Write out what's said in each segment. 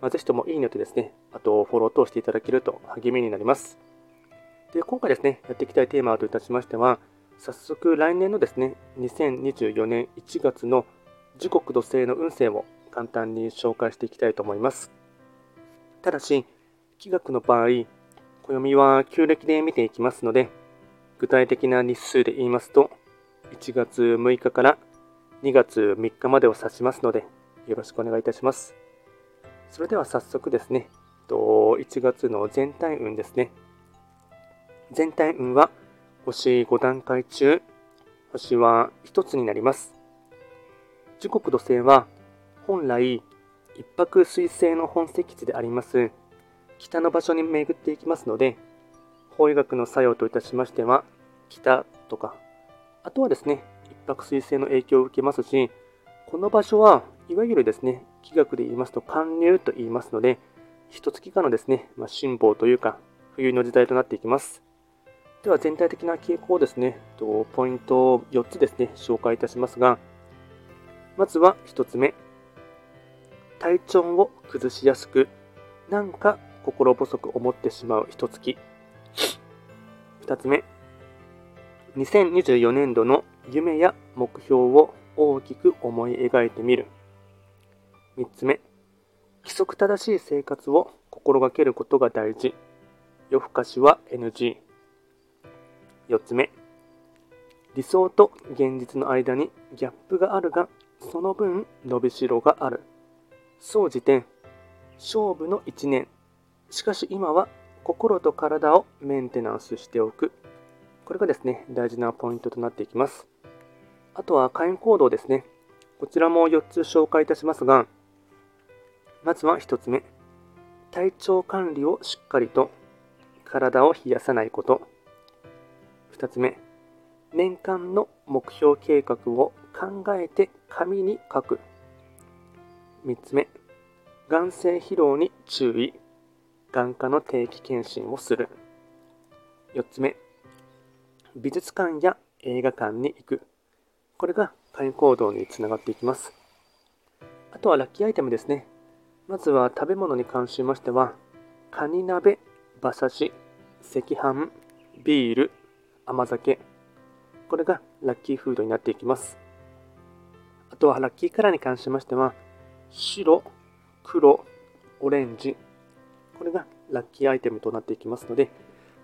まあ、ぜひともいいねとですね、あとフォロー等していただけると励みになります。で、今回ですね、やっていきたいテーマといたしましては、早速来年のですね、2024年1月の時刻土星の運勢を簡単に紹介していきたいと思います。ただし、気学の場合、暦は旧暦で見ていきますので、具体的な日数で言いますと、1月6日から2月3日までを指しますので、よろしくお願いいたします。それでは早速ですね、1月の全体運ですね。全体運は星5段階中、星は1つになります。時刻土星は本来一泊水星の本石地であります北の場所に巡っていきますので、法医学の作用といたしましては、北とか、あとはですね、一泊水星の影響を受けますし、この場所はいわゆるですね、気学で言いますと寒入と言いますので、一月間のですね、まあ、辛抱というか、冬の時代となっていきます。では全体的な傾向をですね、とポイントを4つですね、紹介いたしますが、まずは1つ目、体調を崩しやすく、なんか心細く思ってしまう一月。2つ目、2024年度の夢や目標を大きく思い描いてみる。3つ目、規則正しい生活を心がけることが大事。夜更かしは NG。4つ目、理想と現実の間にギャップがあるが、その分伸びしろがある。総じて、勝負の1年。しかし今は心と体をメンテナンスしておく。これがですね、大事なポイントとなっていきます。あとは会員行動ですね。こちらも4つ紹介いたしますが、まずは1つ目。体調管理をしっかりと体を冷やさないこと。2つ目。年間の目標計画を考えて紙に書く。3つ目。眼性疲労に注意。眼科の定期検診をする。4つ目。美術館や映画館に行く。これが会員行動につながっていきます。あとはラッキーアイテムですね。まずは食べ物に関しましては、カニ鍋、馬刺し、赤飯、ビール、甘酒。これがラッキーフードになっていきます。あとはラッキーカラーに関しましては、白、黒、オレンジ。これがラッキーアイテムとなっていきますので、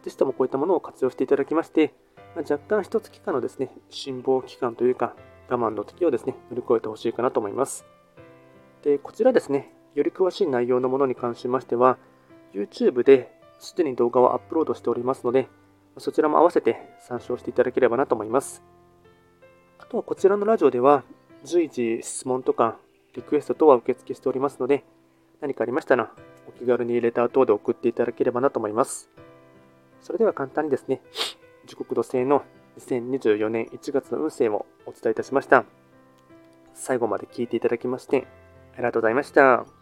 ぜひともこういったものを活用していただきまして、ま、若干一月間のですね、辛抱期間というか、我慢の時をですね、乗り越えてほしいかなと思います。で、こちらですね、より詳しい内容のものに関しましては、YouTube ですでに動画をアップロードしておりますので、そちらも合わせて参照していただければなと思います。あとはこちらのラジオでは、随時質問とかリクエスト等は受付しておりますので、何かありましたら、お気軽にレター等で送っていただければなと思います。それでは簡単にですね、時刻土星の2024年1月の運勢をお伝えいたしました。最後まで聞いていただきまして、ありがとうございました。